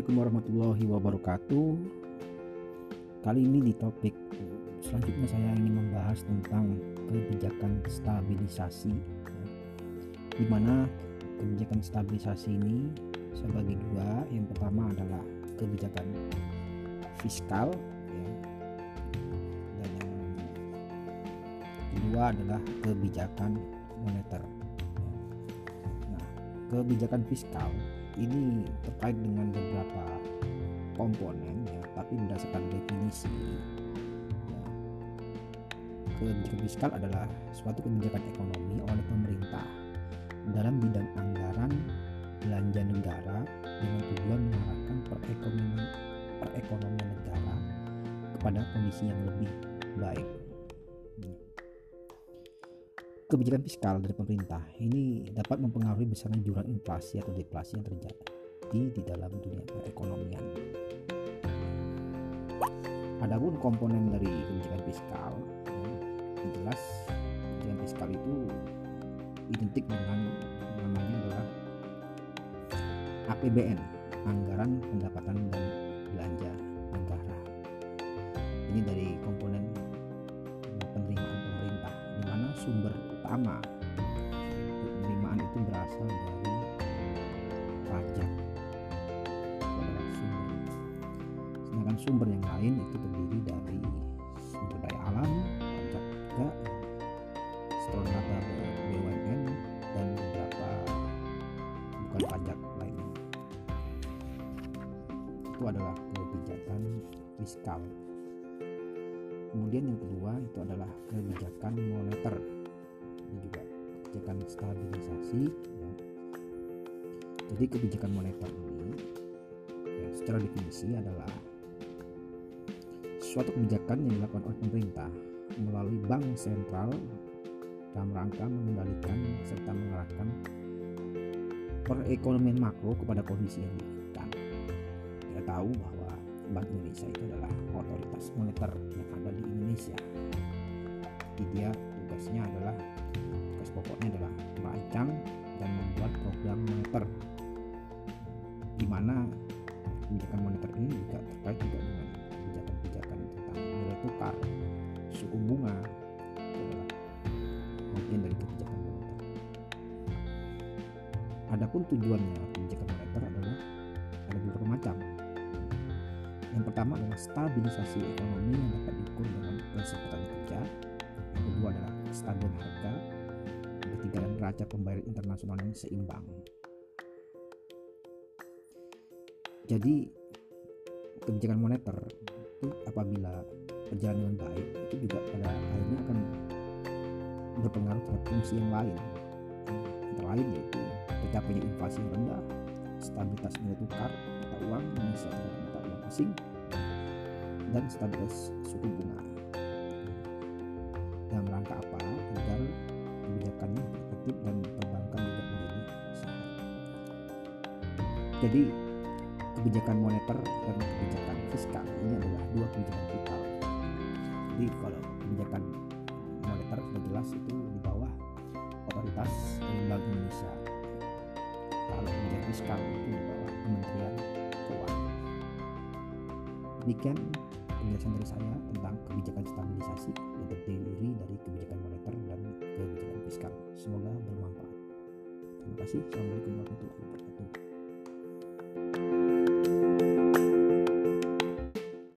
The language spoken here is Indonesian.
Assalamualaikum warahmatullahi wabarakatuh. Kali ini di topik selanjutnya saya ingin membahas tentang kebijakan stabilisasi. Di mana kebijakan stabilisasi ini sebagai dua. Yang pertama adalah kebijakan fiskal ya. dan yang kedua adalah kebijakan moneter. Nah, kebijakan fiskal ini terkait dengan beberapa komponen ya tapi berdasarkan definisi. Ya, kebijakan fiskal adalah suatu kebijakan ekonomi oleh pemerintah dalam bidang anggaran belanja negara dengan tujuan mengarahkan perekonomian perekonomian negara kepada kondisi yang lebih baik kebijakan fiskal dari pemerintah ini dapat mempengaruhi besarnya jurang inflasi atau deflasi yang terjadi di dalam dunia perekonomian. Adapun komponen dari kebijakan fiskal, ya, jelas kebijakan fiskal itu identik dengan namanya adalah APBN, Anggaran Pendapatan dan Belanja Negara. Ini dari komponen penerimaan pemerintah, di mana sumber utama penerimaan itu berasal dari pajak adalah sumber. Sedangkan sumber yang lain itu terdiri dari sumber daya alam pajak juga stronata BUMN dan beberapa bukan pajak lainnya itu adalah kebijakan fiskal. Kemudian yang kedua itu adalah kebijakan moneter ini juga kebijakan stabilisasi ya. jadi kebijakan moneter ini ya, secara definisi adalah suatu kebijakan yang dilakukan oleh pemerintah melalui bank sentral dalam rangka mengendalikan serta mengarahkan perekonomian makro kepada kondisi yang diinginkan. Kita tahu bahwa Bank Indonesia itu adalah otoritas moneter yang ada di Indonesia. Jadi dia tugasnya adalah tugas pokoknya adalah merancang dan membuat program moneter di mana kebijakan moneter ini juga terkait juga dengan kebijakan-kebijakan tentang nilai tukar, suku bunga, adalah bagian dari kebijakan moneter. Adapun tujuannya kebijakan moneter adalah ada beberapa macam. Yang pertama adalah stabilisasi ekonomi yang dapat diukur dengan kesempatan kerja. Yang kedua adalah stabil harga. Yang ketiga adalah neraca pembayaran internasional yang seimbang. Jadi kebijakan moneter itu apabila berjalan dengan baik itu juga pada akhirnya akan berpengaruh terhadap fungsi yang lain. Antara lain yaitu tercapainya inflasi yang rendah, stabilitas nilai tukar mata uang Indonesia terhadap mata uang asing, dan stabilitas suku bunga. Efektif dan perbankan juga menjadi sehat. Jadi kebijakan moneter dan kebijakan fiskal ini adalah dua kebijakan vital. Jadi kalau kebijakan moneter sudah jelas itu di bawah otoritas Bank Indonesia. Kalau kebijakan fiskal itu di bawah Kementerian Keuangan. Demikian penjelasan dari saya tentang kebijakan stabilisasi yang terdiri dari kebijakan moneter dan kebijakan fiskal. Semoga bermanfaat. Terima kasih. Assalamualaikum warahmatullahi wabarakatuh.